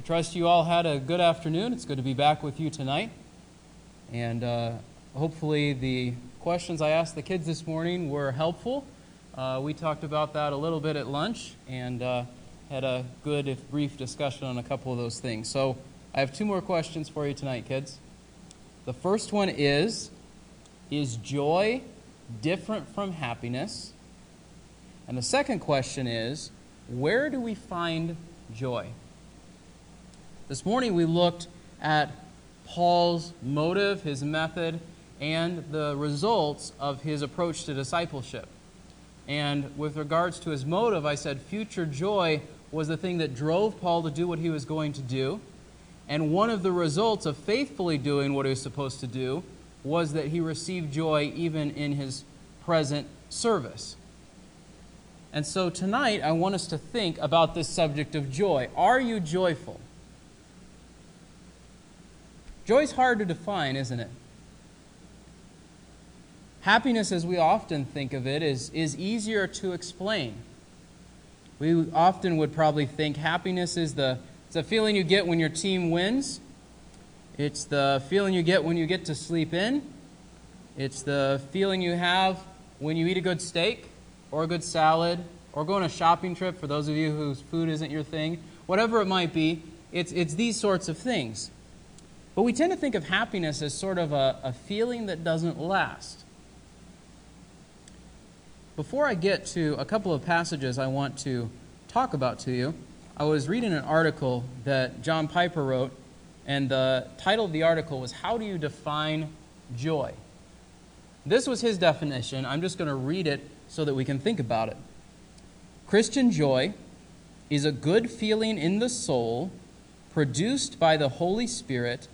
I trust you all had a good afternoon. It's good to be back with you tonight. And uh, hopefully, the questions I asked the kids this morning were helpful. Uh, we talked about that a little bit at lunch and uh, had a good, if brief, discussion on a couple of those things. So, I have two more questions for you tonight, kids. The first one is Is joy different from happiness? And the second question is Where do we find joy? This morning we looked at Paul's motive, his method, and the results of his approach to discipleship. And with regards to his motive, I said future joy was the thing that drove Paul to do what he was going to do. And one of the results of faithfully doing what he was supposed to do was that he received joy even in his present service. And so tonight, I want us to think about this subject of joy. Are you joyful? Joy's hard to define, isn't it? Happiness, as we often think of it, is, is easier to explain. We often would probably think happiness is the, it's a feeling you get when your team wins. It's the feeling you get when you get to sleep in. It's the feeling you have when you eat a good steak or a good salad or go on a shopping trip for those of you whose food isn't your thing. Whatever it might be, it's, it's these sorts of things. But we tend to think of happiness as sort of a, a feeling that doesn't last. Before I get to a couple of passages I want to talk about to you, I was reading an article that John Piper wrote, and the title of the article was How Do You Define Joy? This was his definition. I'm just going to read it so that we can think about it. Christian joy is a good feeling in the soul produced by the Holy Spirit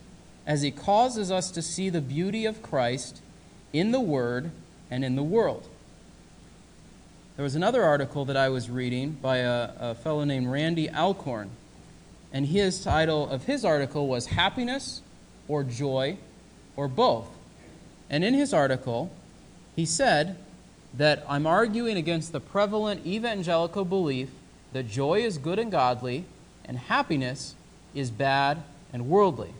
as He causes us to see the beauty of Christ in the Word and in the world. There was another article that I was reading by a, a fellow named Randy Alcorn, and his title of his article was Happiness or Joy or Both. And in his article, he said that I'm arguing against the prevalent evangelical belief that joy is good and godly and happiness is bad and worldly.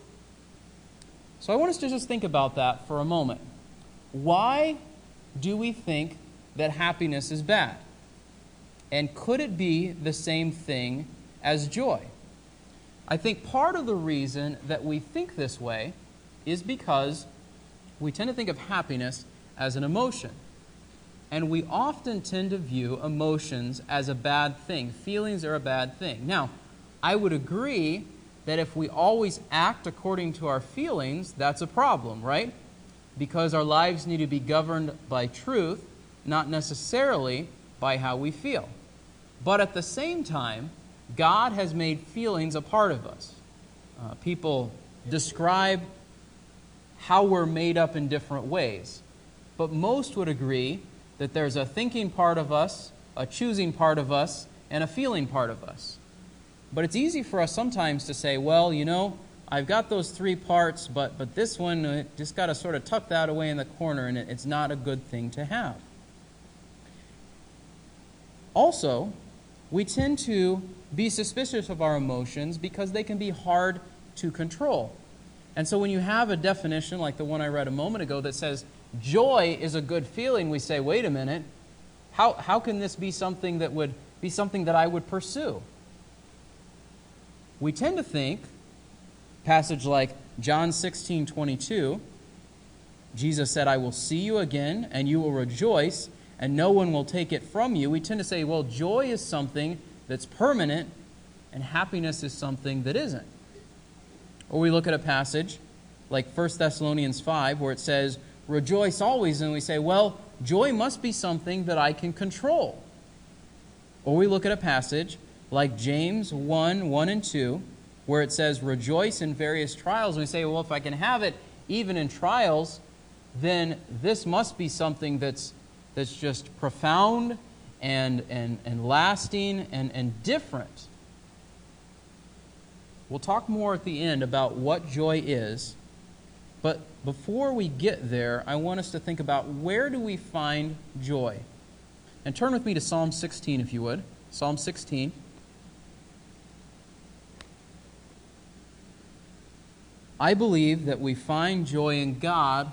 So I want us to just think about that for a moment. Why do we think that happiness is bad? And could it be the same thing as joy? I think part of the reason that we think this way is because we tend to think of happiness as an emotion. And we often tend to view emotions as a bad thing. Feelings are a bad thing. Now, I would agree that if we always act according to our feelings, that's a problem, right? Because our lives need to be governed by truth, not necessarily by how we feel. But at the same time, God has made feelings a part of us. Uh, people describe how we're made up in different ways. But most would agree that there's a thinking part of us, a choosing part of us, and a feeling part of us. But it's easy for us sometimes to say, well, you know, I've got those three parts, but, but this one, just got to sort of tuck that away in the corner, and it, it's not a good thing to have. Also, we tend to be suspicious of our emotions because they can be hard to control. And so when you have a definition like the one I read a moment ago that says joy is a good feeling, we say, wait a minute, how, how can this be something that would be something that I would pursue? We tend to think passage like John 16, 22, Jesus said, I will see you again, and you will rejoice, and no one will take it from you. We tend to say, well, joy is something that's permanent, and happiness is something that isn't. Or we look at a passage like 1 Thessalonians 5, where it says, Rejoice always, and we say, well, joy must be something that I can control. Or we look at a passage like James 1 1 and 2, where it says, Rejoice in various trials. We say, Well, if I can have it even in trials, then this must be something that's, that's just profound and, and, and lasting and, and different. We'll talk more at the end about what joy is. But before we get there, I want us to think about where do we find joy? And turn with me to Psalm 16, if you would. Psalm 16. I believe that we find joy in God,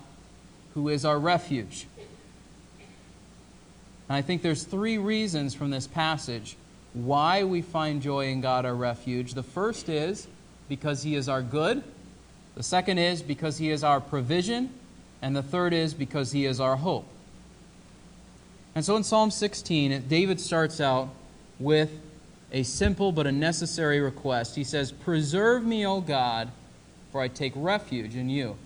who is our refuge. And I think there's three reasons from this passage why we find joy in God, our refuge. The first is because He is our good. The second is because He is our provision. And the third is because He is our hope. And so in Psalm 16, David starts out with a simple but a necessary request. He says, Preserve me, O God, for I take refuge in you.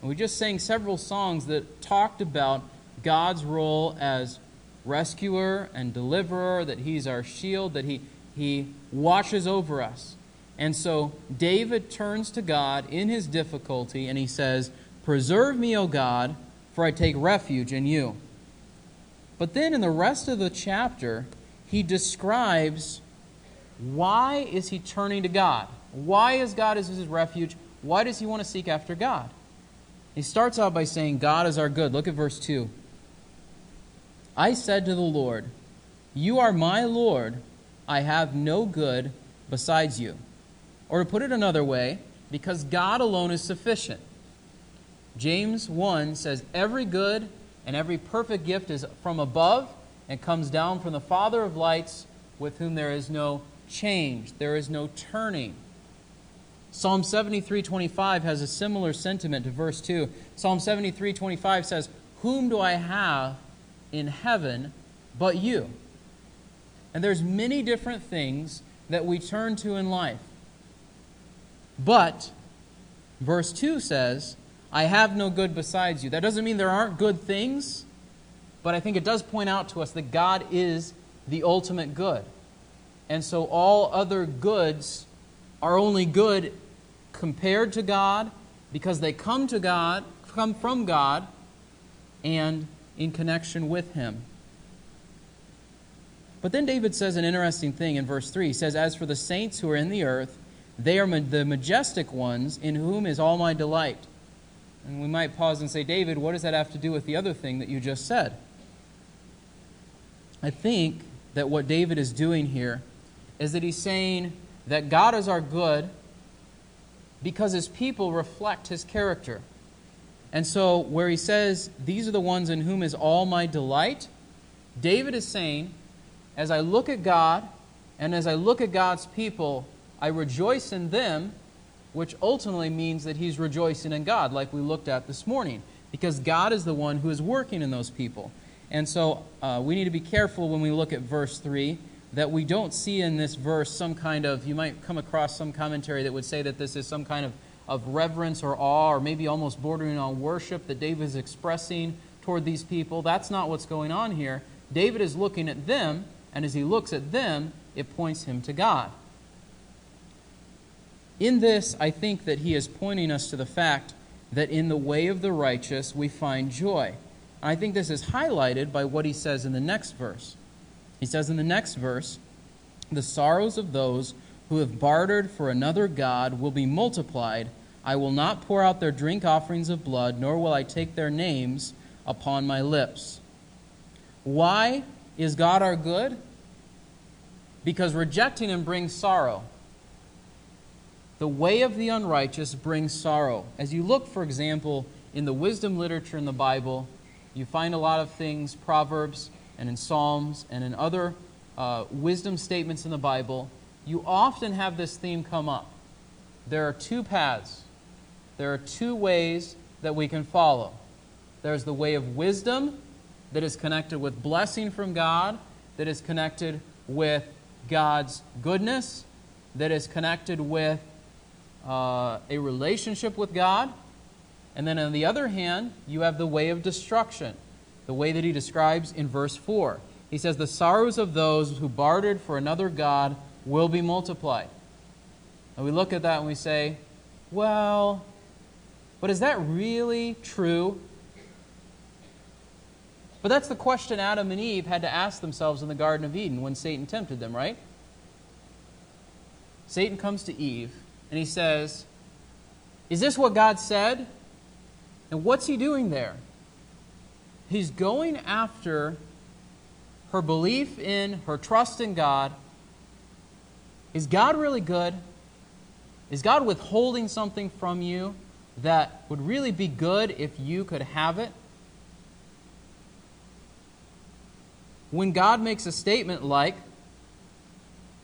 And we just sang several songs that talked about God's role as rescuer and deliverer, that He's our shield, that He, he watches over us. And so David turns to God in his difficulty and he says, Preserve me, O God, for I take refuge in you. But then in the rest of the chapter, he describes why is he turning to God? Why is God as his refuge? Why does he want to seek after God? He starts out by saying, God is our good. Look at verse 2. I said to the Lord, You are my Lord. I have no good besides you. Or to put it another way, because God alone is sufficient. James 1 says, Every good and every perfect gift is from above and comes down from the Father of lights, with whom there is no change, there is no turning. Psalm 73:25 has a similar sentiment to verse 2. Psalm 73:25 says, "Whom do I have in heaven but you?" And there's many different things that we turn to in life. But verse 2 says, I have no good besides you. That doesn't mean there aren't good things, but I think it does point out to us that God is the ultimate good. And so all other goods are only good compared to God because they come to God, come from God, and in connection with Him. But then David says an interesting thing in verse 3. He says, As for the saints who are in the earth, they are the majestic ones in whom is all my delight. And we might pause and say, David, what does that have to do with the other thing that you just said? I think that what David is doing here is that he's saying that God is our good because his people reflect his character. And so, where he says, These are the ones in whom is all my delight, David is saying, As I look at God and as I look at God's people, I rejoice in them, which ultimately means that he's rejoicing in God, like we looked at this morning, because God is the one who is working in those people. And so uh, we need to be careful when we look at verse 3 that we don't see in this verse some kind of, you might come across some commentary that would say that this is some kind of, of reverence or awe, or maybe almost bordering on worship that David is expressing toward these people. That's not what's going on here. David is looking at them, and as he looks at them, it points him to God. In this, I think that he is pointing us to the fact that in the way of the righteous we find joy. I think this is highlighted by what he says in the next verse. He says in the next verse, The sorrows of those who have bartered for another God will be multiplied. I will not pour out their drink offerings of blood, nor will I take their names upon my lips. Why is God our good? Because rejecting him brings sorrow. The way of the unrighteous brings sorrow. As you look, for example, in the wisdom literature in the Bible, you find a lot of things, Proverbs and in Psalms and in other uh, wisdom statements in the Bible. You often have this theme come up. There are two paths, there are two ways that we can follow. There's the way of wisdom that is connected with blessing from God, that is connected with God's goodness, that is connected with uh, a relationship with God. And then on the other hand, you have the way of destruction, the way that he describes in verse 4. He says, The sorrows of those who bartered for another God will be multiplied. And we look at that and we say, Well, but is that really true? But that's the question Adam and Eve had to ask themselves in the Garden of Eden when Satan tempted them, right? Satan comes to Eve and he says, Is this what God said? And what's he doing there? He's going after her belief in, her trust in God. Is God really good? Is God withholding something from you? that would really be good if you could have it? When God makes a statement like,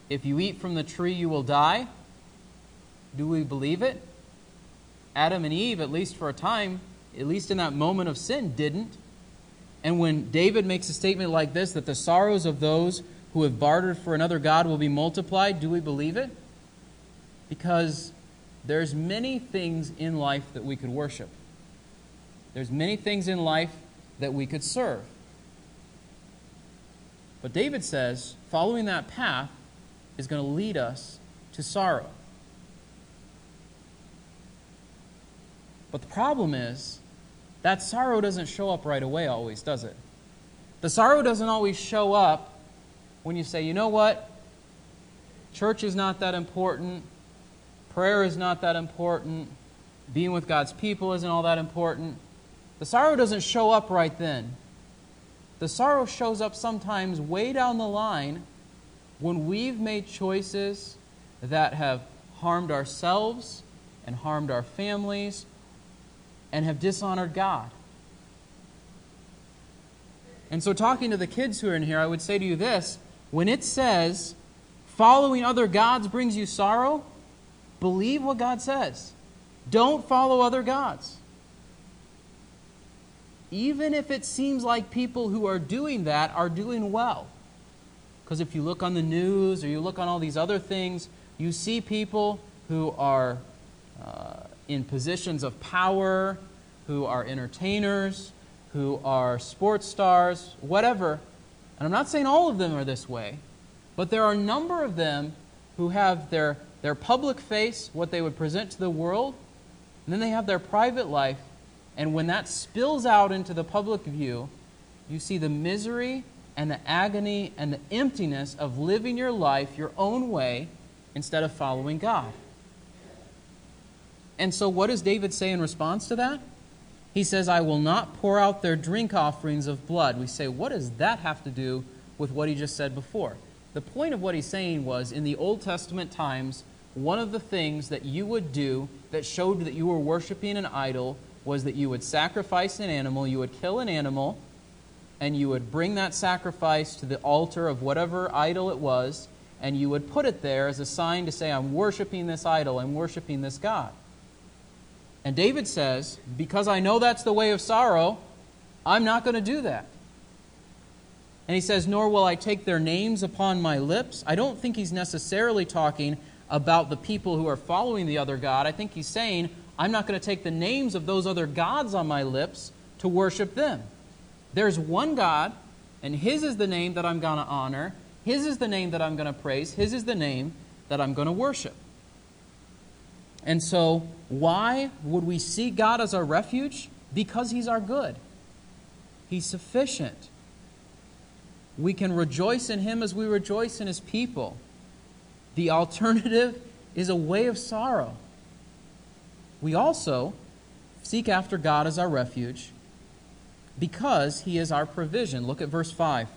if you eat from the tree, you will die, do we believe it? Adam and Eve, at least for a time, at least in that moment of sin, didn't. And when David makes a statement like this, that the sorrows of those who have bartered for another God will be multiplied, do we believe it? Because there's many things in life that we could worship. There's many things in life that we could serve. But David says following that path is going to lead us to sorrow. But the problem is that sorrow doesn't show up right away, always, does it? The sorrow doesn't always show up when you say, you know what? Church is not that important. Prayer is not that important. Being with God's people isn't all that important. The sorrow doesn't show up right then. The sorrow shows up sometimes way down the line when we've made choices that have harmed ourselves and harmed our families and have dishonored God. And so, talking to the kids who are in here, I would say to you this when it says, following other gods brings you sorrow, Believe what God says. Don't follow other gods. Even if it seems like people who are doing that are doing well. Because if you look on the news or you look on all these other things, you see people who are uh, in positions of power, who are entertainers, who are sports stars, whatever. And I'm not saying all of them are this way, but there are a number of them who have their their public face, what they would present to the world, and then they have their private life. And when that spills out into the public view, you see the misery and the agony and the emptiness of living your life your own way instead of following God. And so, what does David say in response to that? He says, I will not pour out their drink offerings of blood. We say, what does that have to do with what he just said before? The point of what he's saying was in the Old Testament times, one of the things that you would do that showed that you were worshiping an idol was that you would sacrifice an animal, you would kill an animal, and you would bring that sacrifice to the altar of whatever idol it was, and you would put it there as a sign to say, I'm worshiping this idol, I'm worshiping this God. And David says, Because I know that's the way of sorrow, I'm not going to do that. And he says, Nor will I take their names upon my lips. I don't think he's necessarily talking about the people who are following the other God. I think he's saying, I'm not going to take the names of those other gods on my lips to worship them. There's one God, and His is the name that I'm going to honor. His is the name that I'm going to praise. His is the name that I'm going to worship. And so, why would we seek God as our refuge? Because He's our good, He's sufficient. We can rejoice in Him as we rejoice in His people. The alternative is a way of sorrow. We also seek after God as our refuge because he is our provision. Look at verse 5. It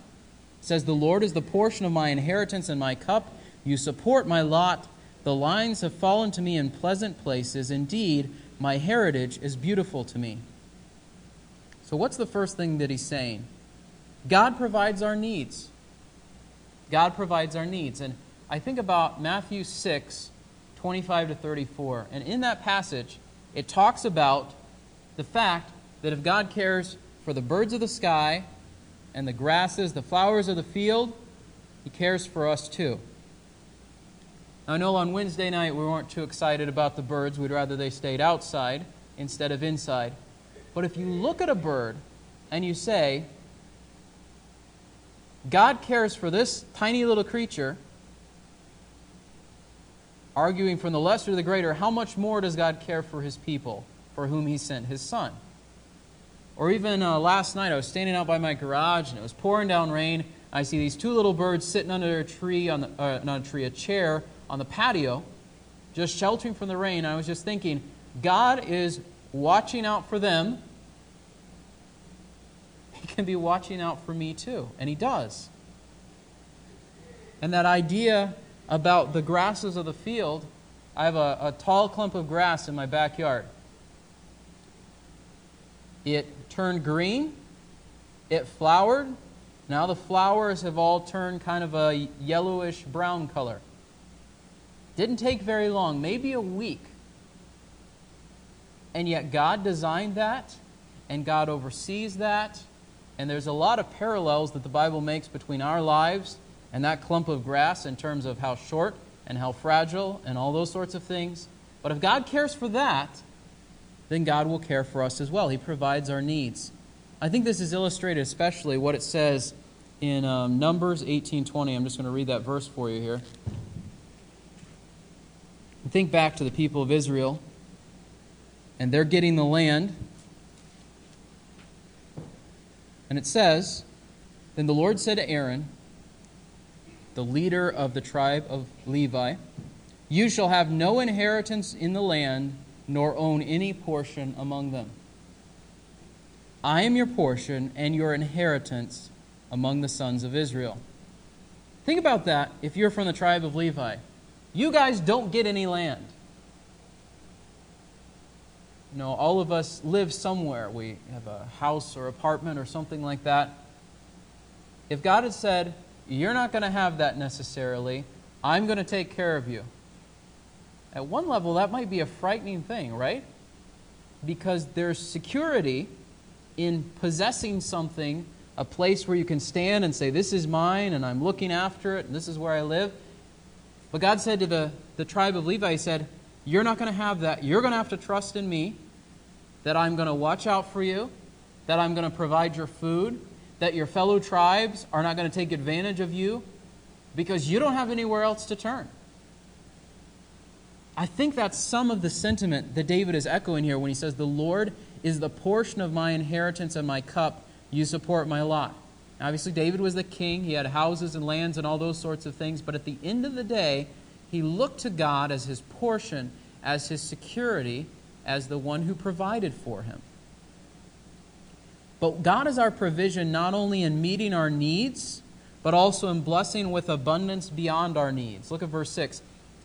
says, The Lord is the portion of my inheritance and my cup. You support my lot. The lines have fallen to me in pleasant places. Indeed, my heritage is beautiful to me. So, what's the first thing that he's saying? God provides our needs. God provides our needs. And I think about Matthew 6, 25 to 34. And in that passage, it talks about the fact that if God cares for the birds of the sky and the grasses, the flowers of the field, He cares for us too. I know on Wednesday night we weren't too excited about the birds. We'd rather they stayed outside instead of inside. But if you look at a bird and you say, God cares for this tiny little creature, arguing from the lesser to the greater, how much more does God care for his people for whom he sent his son? Or even uh, last night, I was standing out by my garage and it was pouring down rain. I see these two little birds sitting under a tree, on the, uh, not a tree, a chair on the patio, just sheltering from the rain. I was just thinking, God is watching out for them. He can be watching out for me too, and He does. And that idea about the grasses of the field, I have a, a tall clump of grass in my backyard. It turned green. It flowered. Now the flowers have all turned kind of a yellowish brown color. Didn't take very long, maybe a week. And yet God designed that, and God oversees that. And there's a lot of parallels that the Bible makes between our lives and that clump of grass in terms of how short and how fragile and all those sorts of things. But if God cares for that, then God will care for us as well. He provides our needs. I think this is illustrated especially what it says in um, Numbers 18:20. I'm just going to read that verse for you here. Think back to the people of Israel, and they're getting the land. And it says, Then the Lord said to Aaron, the leader of the tribe of Levi, You shall have no inheritance in the land, nor own any portion among them. I am your portion and your inheritance among the sons of Israel. Think about that if you're from the tribe of Levi. You guys don't get any land. You know, all of us live somewhere. We have a house or apartment or something like that. If God had said, You're not going to have that necessarily, I'm going to take care of you. At one level, that might be a frightening thing, right? Because there's security in possessing something, a place where you can stand and say, This is mine, and I'm looking after it, and this is where I live. But God said to the, the tribe of Levi, He said, You're not going to have that. You're going to have to trust in me, that I'm going to watch out for you, that I'm going to provide your food, that your fellow tribes are not going to take advantage of you, because you don't have anywhere else to turn. I think that's some of the sentiment that David is echoing here when he says, The Lord is the portion of my inheritance and my cup. You support my lot. Obviously, David was the king. He had houses and lands and all those sorts of things. But at the end of the day, he looked to God as his portion, as his security, as the one who provided for him. But God is our provision not only in meeting our needs, but also in blessing with abundance beyond our needs. Look at verse 6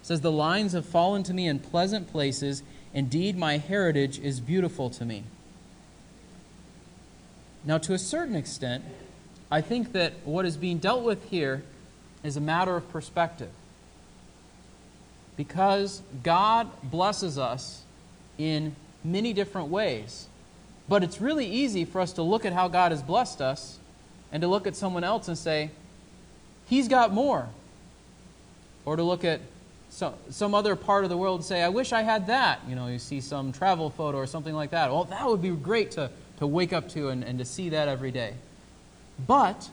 says, The lines have fallen to me in pleasant places. Indeed, my heritage is beautiful to me. Now, to a certain extent, I think that what is being dealt with here is a matter of perspective. Because God blesses us in many different ways. But it's really easy for us to look at how God has blessed us and to look at someone else and say, He's got more. Or to look at so, some other part of the world and say, I wish I had that. You know, you see some travel photo or something like that. Well, that would be great to, to wake up to and, and to see that every day. But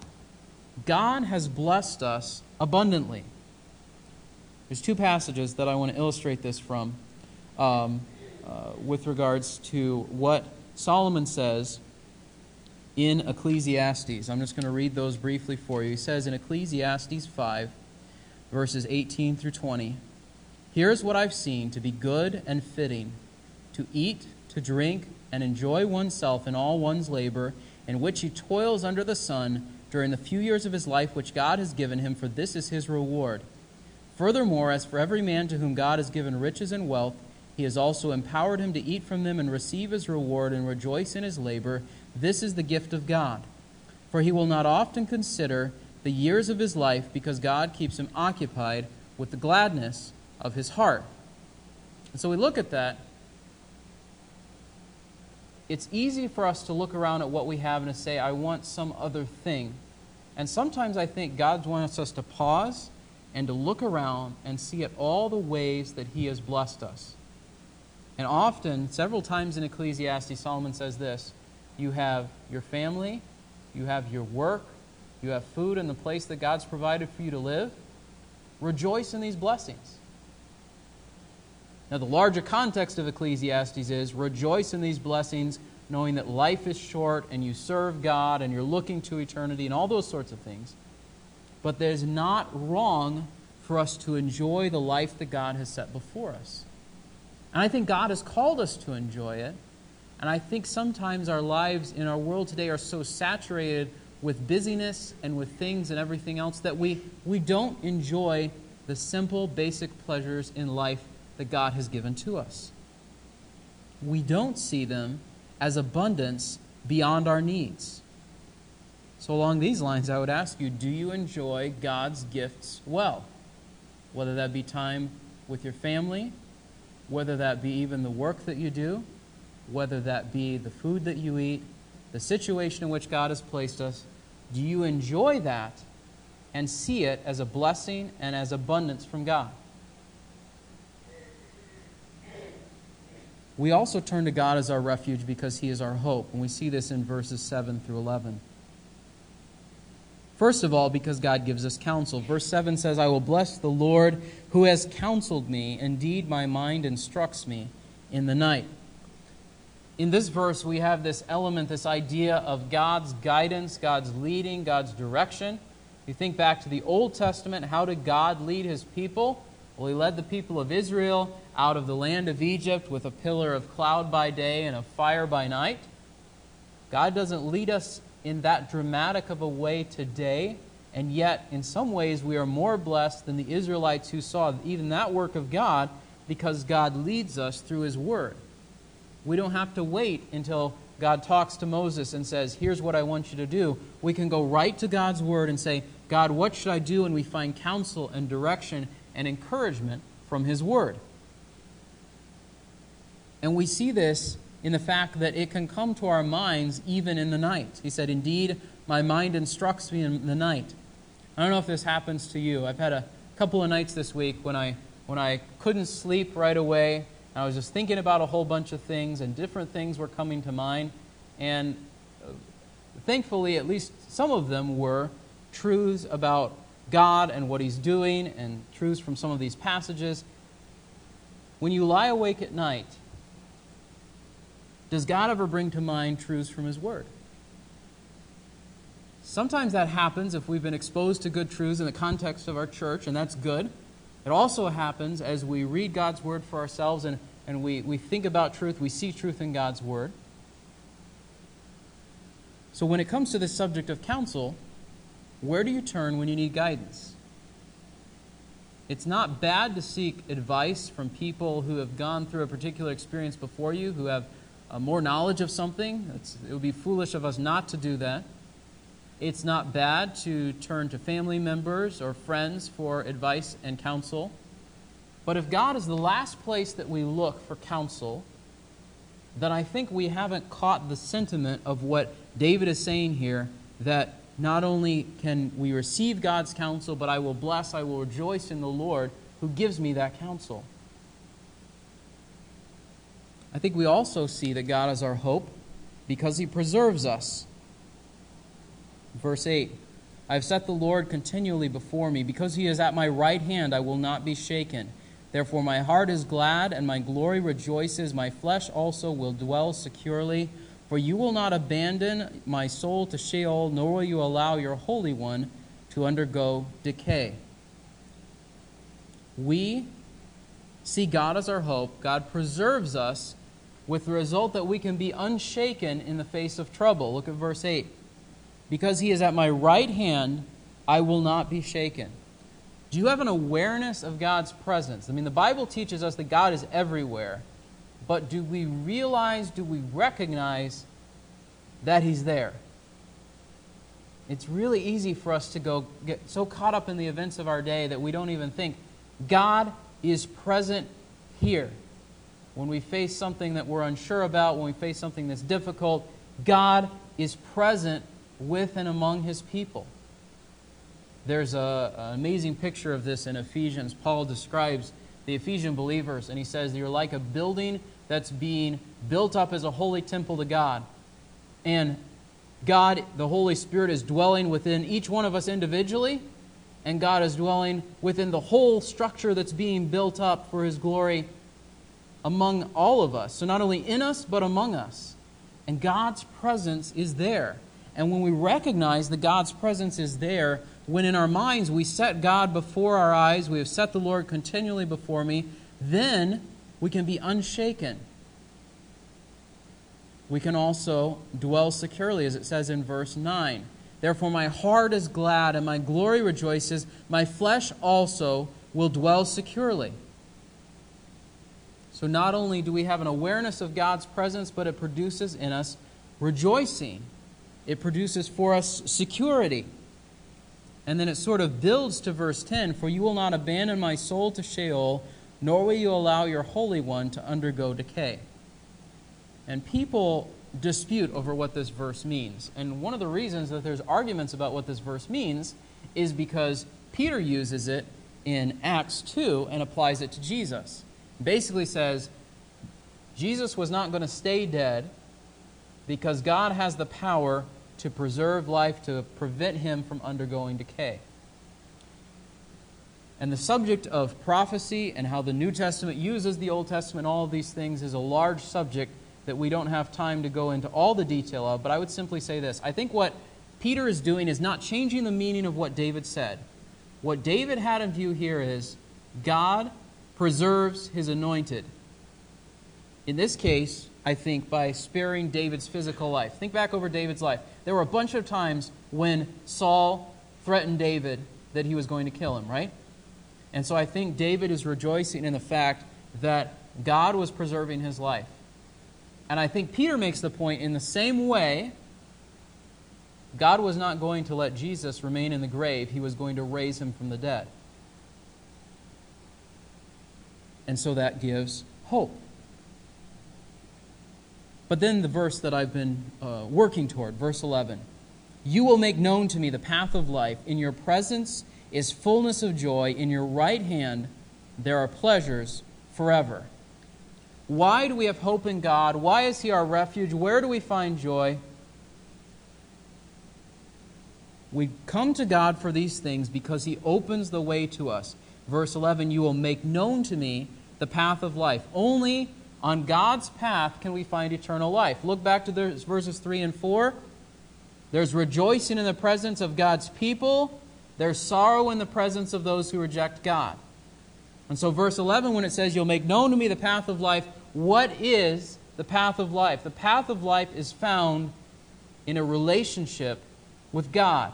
God has blessed us abundantly. There's two passages that I want to illustrate this from um, uh, with regards to what Solomon says in Ecclesiastes. I'm just going to read those briefly for you. He says in Ecclesiastes 5, verses 18 through 20. Here's what I've seen to be good and fitting to eat, to drink, and enjoy oneself in all one's labor, in which he toils under the sun during the few years of his life which God has given him, for this is his reward. Furthermore, as for every man to whom God has given riches and wealth, he has also empowered him to eat from them and receive his reward and rejoice in his labor. This is the gift of God. For he will not often consider the years of his life, because God keeps him occupied with the gladness of his heart. And so we look at that. It's easy for us to look around at what we have and to say, I want some other thing. And sometimes I think God wants us to pause and to look around and see at all the ways that He has blessed us. And often, several times in Ecclesiastes, Solomon says this You have your family, you have your work, you have food and the place that God's provided for you to live. Rejoice in these blessings. Now, the larger context of Ecclesiastes is rejoice in these blessings, knowing that life is short and you serve God and you're looking to eternity and all those sorts of things. But there's not wrong for us to enjoy the life that God has set before us. And I think God has called us to enjoy it. And I think sometimes our lives in our world today are so saturated with busyness and with things and everything else that we, we don't enjoy the simple, basic pleasures in life that God has given to us. We don't see them as abundance beyond our needs. So, along these lines, I would ask you do you enjoy God's gifts well? Whether that be time with your family, whether that be even the work that you do, whether that be the food that you eat, the situation in which God has placed us, do you enjoy that and see it as a blessing and as abundance from God? We also turn to God as our refuge because He is our hope, and we see this in verses 7 through 11. First of all, because God gives us counsel. Verse 7 says, I will bless the Lord who has counseled me. Indeed, my mind instructs me in the night. In this verse, we have this element, this idea of God's guidance, God's leading, God's direction. You think back to the Old Testament, how did God lead his people? Well, he led the people of Israel out of the land of Egypt with a pillar of cloud by day and a fire by night. God doesn't lead us in that dramatic of a way today, and yet, in some ways, we are more blessed than the Israelites who saw even that work of God because God leads us through His Word. We don't have to wait until God talks to Moses and says, Here's what I want you to do. We can go right to God's Word and say, God, what should I do? And we find counsel and direction and encouragement from His Word. And we see this in the fact that it can come to our minds even in the night. He said, Indeed, my mind instructs me in the night. I don't know if this happens to you. I've had a couple of nights this week when I, when I couldn't sleep right away. and I was just thinking about a whole bunch of things, and different things were coming to mind. And uh, thankfully, at least some of them were truths about God and what He's doing, and truths from some of these passages. When you lie awake at night, does God ever bring to mind truths from His Word? Sometimes that happens if we've been exposed to good truths in the context of our church, and that's good. It also happens as we read God's Word for ourselves and, and we, we think about truth, we see truth in God's Word. So, when it comes to this subject of counsel, where do you turn when you need guidance? It's not bad to seek advice from people who have gone through a particular experience before you, who have uh, more knowledge of something. It's, it would be foolish of us not to do that. It's not bad to turn to family members or friends for advice and counsel. But if God is the last place that we look for counsel, then I think we haven't caught the sentiment of what David is saying here that not only can we receive God's counsel, but I will bless, I will rejoice in the Lord who gives me that counsel. I think we also see that God is our hope because he preserves us. Verse 8 I have set the Lord continually before me. Because he is at my right hand, I will not be shaken. Therefore, my heart is glad, and my glory rejoices. My flesh also will dwell securely. For you will not abandon my soul to Sheol, nor will you allow your Holy One to undergo decay. We see God as our hope. God preserves us with the result that we can be unshaken in the face of trouble. Look at verse 8. Because he is at my right hand, I will not be shaken. Do you have an awareness of God's presence? I mean, the Bible teaches us that God is everywhere, but do we realize, do we recognize that He's there? It's really easy for us to go get so caught up in the events of our day that we don't even think God is present here when we face something that we're unsure about, when we face something that's difficult, God is present with and among his people. There's a, an amazing picture of this in Ephesians. Paul describes the Ephesian believers, and he says, You're like a building that's being built up as a holy temple to God. And God, the Holy Spirit, is dwelling within each one of us individually, and God is dwelling within the whole structure that's being built up for His glory among all of us. So, not only in us, but among us. And God's presence is there. And when we recognize that God's presence is there, when in our minds we set God before our eyes, we have set the Lord continually before me, then we can be unshaken. We can also dwell securely, as it says in verse 9. Therefore, my heart is glad and my glory rejoices. My flesh also will dwell securely. So not only do we have an awareness of God's presence, but it produces in us rejoicing. It produces for us security. And then it sort of builds to verse 10 For you will not abandon my soul to Sheol, nor will you allow your Holy One to undergo decay. And people dispute over what this verse means. And one of the reasons that there's arguments about what this verse means is because Peter uses it in Acts 2 and applies it to Jesus. Basically says Jesus was not going to stay dead because God has the power to preserve life, to prevent him from undergoing decay. And the subject of prophecy and how the New Testament uses the Old Testament, all of these things, is a large subject that we don't have time to go into all the detail of, but I would simply say this. I think what Peter is doing is not changing the meaning of what David said. What David had in view here is God preserves his anointed. In this case, I think, by sparing David's physical life. Think back over David's life. There were a bunch of times when Saul threatened David that he was going to kill him, right? And so I think David is rejoicing in the fact that God was preserving his life. And I think Peter makes the point in the same way God was not going to let Jesus remain in the grave, he was going to raise him from the dead. And so that gives hope. But then the verse that I've been uh, working toward, verse 11 You will make known to me the path of life. In your presence is fullness of joy. In your right hand there are pleasures forever. Why do we have hope in God? Why is He our refuge? Where do we find joy? We come to God for these things because He opens the way to us. Verse 11 You will make known to me the path of life. Only on God's path can we find eternal life. Look back to verses 3 and 4. There's rejoicing in the presence of God's people, there's sorrow in the presence of those who reject God. And so, verse 11, when it says, You'll make known to me the path of life, what is the path of life? The path of life is found in a relationship with God.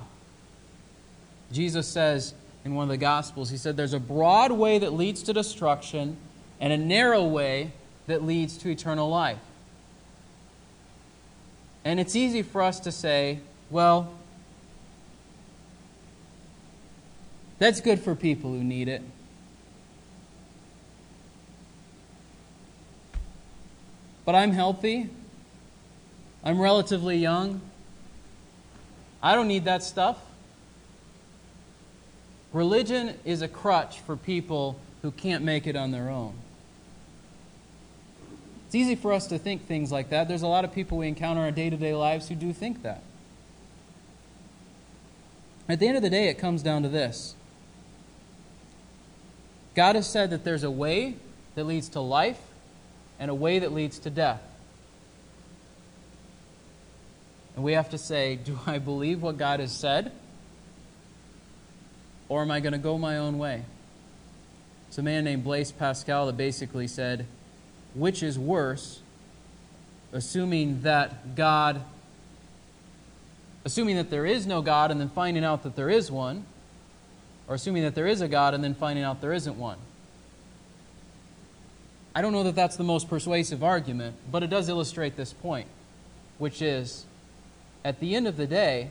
Jesus says in one of the Gospels, He said, There's a broad way that leads to destruction and a narrow way that leads to eternal life. And it's easy for us to say, well, that's good for people who need it. But I'm healthy. I'm relatively young. I don't need that stuff. Religion is a crutch for people who can't make it on their own. It's easy for us to think things like that. There's a lot of people we encounter in our day to day lives who do think that. At the end of the day, it comes down to this God has said that there's a way that leads to life and a way that leads to death. And we have to say, do I believe what God has said? Or am I going to go my own way? It's a man named Blaise Pascal that basically said, which is worse, assuming that God, assuming that there is no God and then finding out that there is one, or assuming that there is a God and then finding out there isn't one. I don't know that that's the most persuasive argument, but it does illustrate this point, which is at the end of the day,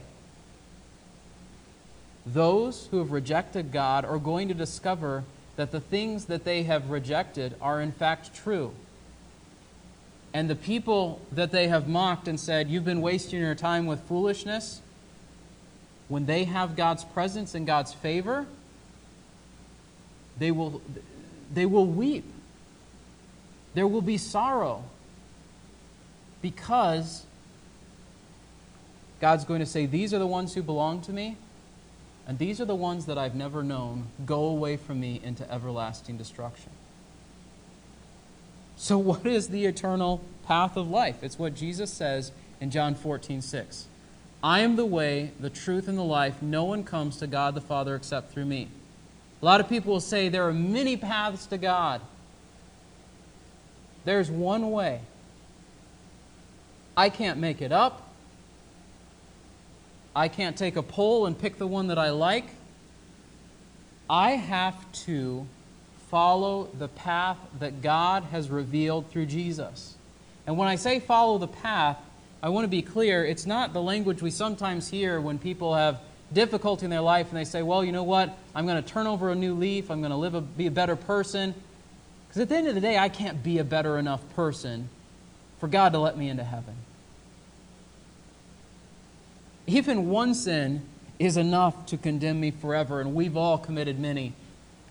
those who have rejected God are going to discover that the things that they have rejected are in fact true. And the people that they have mocked and said, You've been wasting your time with foolishness, when they have God's presence and God's favor, they will, they will weep. There will be sorrow because God's going to say, These are the ones who belong to me, and these are the ones that I've never known. Go away from me into everlasting destruction. So, what is the eternal path of life? It's what Jesus says in John 14, 6. I am the way, the truth, and the life. No one comes to God the Father except through me. A lot of people will say there are many paths to God. There's one way. I can't make it up. I can't take a poll and pick the one that I like. I have to follow the path that God has revealed through Jesus. And when I say follow the path, I want to be clear, it's not the language we sometimes hear when people have difficulty in their life and they say, well, you know what? I'm going to turn over a new leaf. I'm going to live a, be a better person. Because at the end of the day, I can't be a better enough person for God to let me into heaven. Even one sin is enough to condemn me forever, and we've all committed many.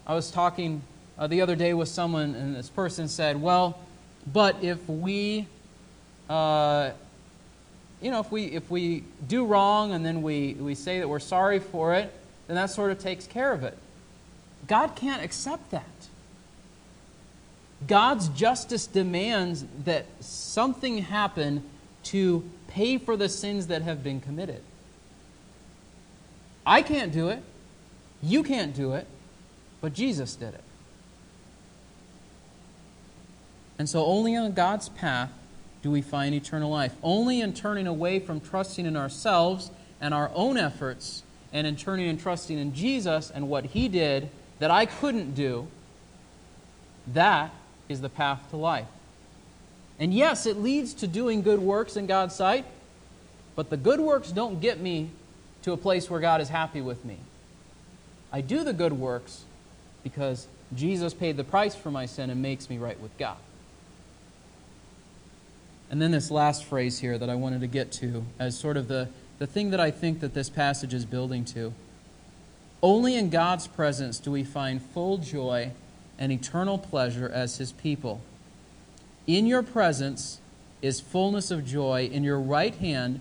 I was talking uh, the other day with someone, and this person said, Well, but if we, uh, you know, if we, if we do wrong and then we, we say that we're sorry for it, then that sort of takes care of it. God can't accept that. God's justice demands that something happen to pay for the sins that have been committed. I can't do it. You can't do it. But Jesus did it. And so only on God's path do we find eternal life. Only in turning away from trusting in ourselves and our own efforts and in turning and trusting in Jesus and what He did that I couldn't do, that is the path to life. And yes, it leads to doing good works in God's sight, but the good works don't get me to a place where God is happy with me. I do the good works because Jesus paid the price for my sin and makes me right with God. And then this last phrase here that I wanted to get to as sort of the, the thing that I think that this passage is building to. Only in God's presence do we find full joy and eternal pleasure as his people. In your presence is fullness of joy. In your right hand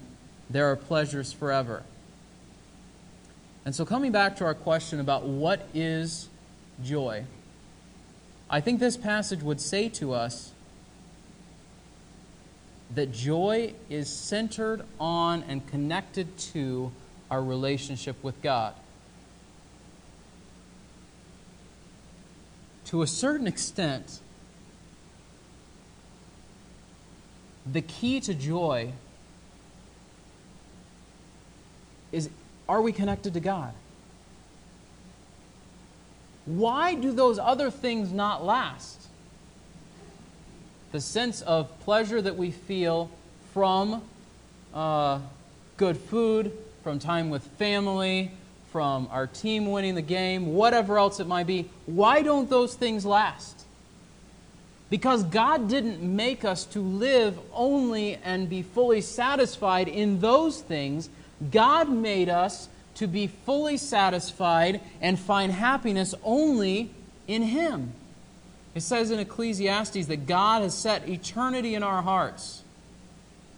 there are pleasures forever. And so, coming back to our question about what is joy, I think this passage would say to us that joy is centered on and connected to our relationship with God. to a certain extent, the key to joy is are we connected to God? Why do those other things not last? The sense of pleasure that we feel from uh, good food, from time with family, from our team winning the game, whatever else it might be, why don't those things last? Because God didn't make us to live only and be fully satisfied in those things. God made us to be fully satisfied and find happiness only in Him. It says in Ecclesiastes that God has set eternity in our hearts.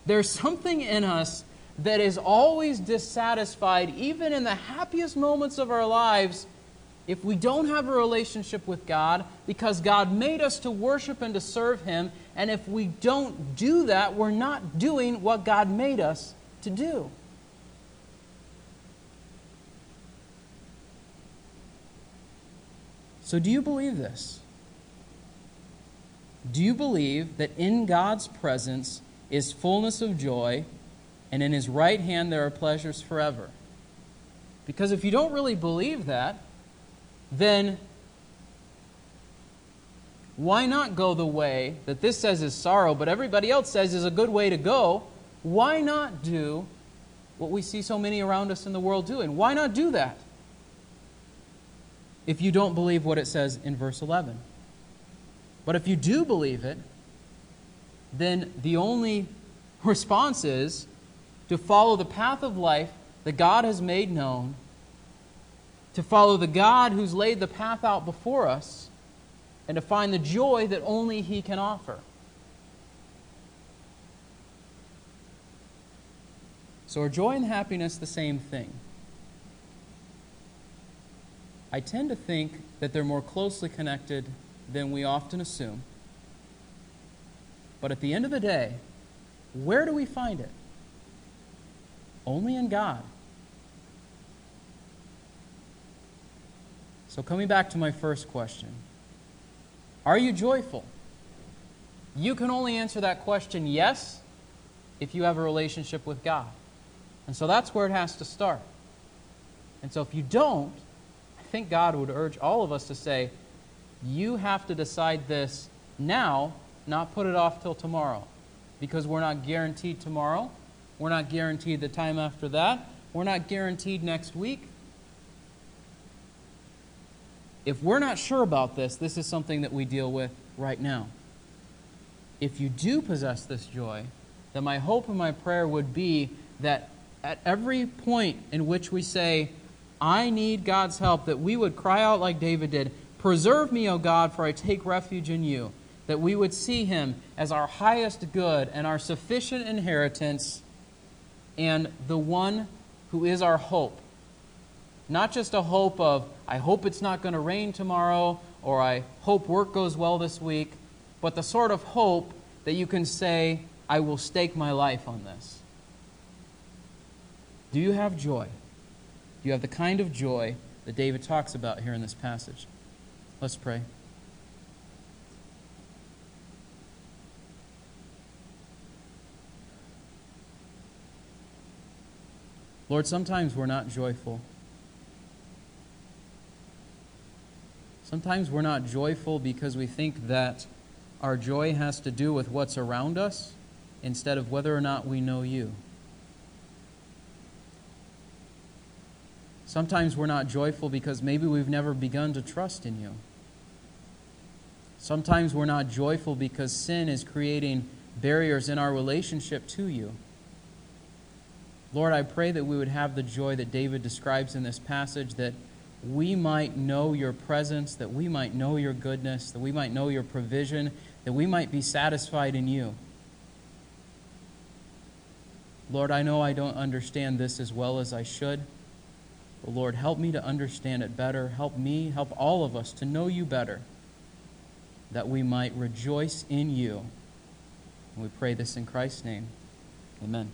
There's something in us that is always dissatisfied, even in the happiest moments of our lives, if we don't have a relationship with God, because God made us to worship and to serve Him, and if we don't do that, we're not doing what God made us to do. So, do you believe this? Do you believe that in God's presence is fullness of joy? and in his right hand there are pleasures forever. Because if you don't really believe that, then why not go the way that this says is sorrow, but everybody else says is a good way to go? Why not do what we see so many around us in the world doing? Why not do that? If you don't believe what it says in verse 11. But if you do believe it, then the only response is to follow the path of life that God has made known, to follow the God who's laid the path out before us, and to find the joy that only He can offer. So, are joy and happiness the same thing? I tend to think that they're more closely connected than we often assume. But at the end of the day, where do we find it? Only in God. So, coming back to my first question Are you joyful? You can only answer that question yes if you have a relationship with God. And so that's where it has to start. And so if you don't, I think God would urge all of us to say, you have to decide this now, not put it off till tomorrow. Because we're not guaranteed tomorrow. We're not guaranteed the time after that. We're not guaranteed next week. If we're not sure about this, this is something that we deal with right now. If you do possess this joy, then my hope and my prayer would be that at every point in which we say, I need God's help, that we would cry out like David did, Preserve me, O God, for I take refuge in you. That we would see him as our highest good and our sufficient inheritance and the one who is our hope. Not just a hope of, I hope it's not going to rain tomorrow, or I hope work goes well this week, but the sort of hope that you can say, I will stake my life on this. Do you have joy? Do you have the kind of joy that David talks about here in this passage? Let's pray. Lord, sometimes we're not joyful. Sometimes we're not joyful because we think that our joy has to do with what's around us instead of whether or not we know you. Sometimes we're not joyful because maybe we've never begun to trust in you. Sometimes we're not joyful because sin is creating barriers in our relationship to you. Lord, I pray that we would have the joy that David describes in this passage, that we might know your presence, that we might know your goodness, that we might know your provision, that we might be satisfied in you. Lord, I know I don't understand this as well as I should. But Lord, help me to understand it better. Help me, help all of us to know you better, that we might rejoice in you. And we pray this in Christ's name. Amen.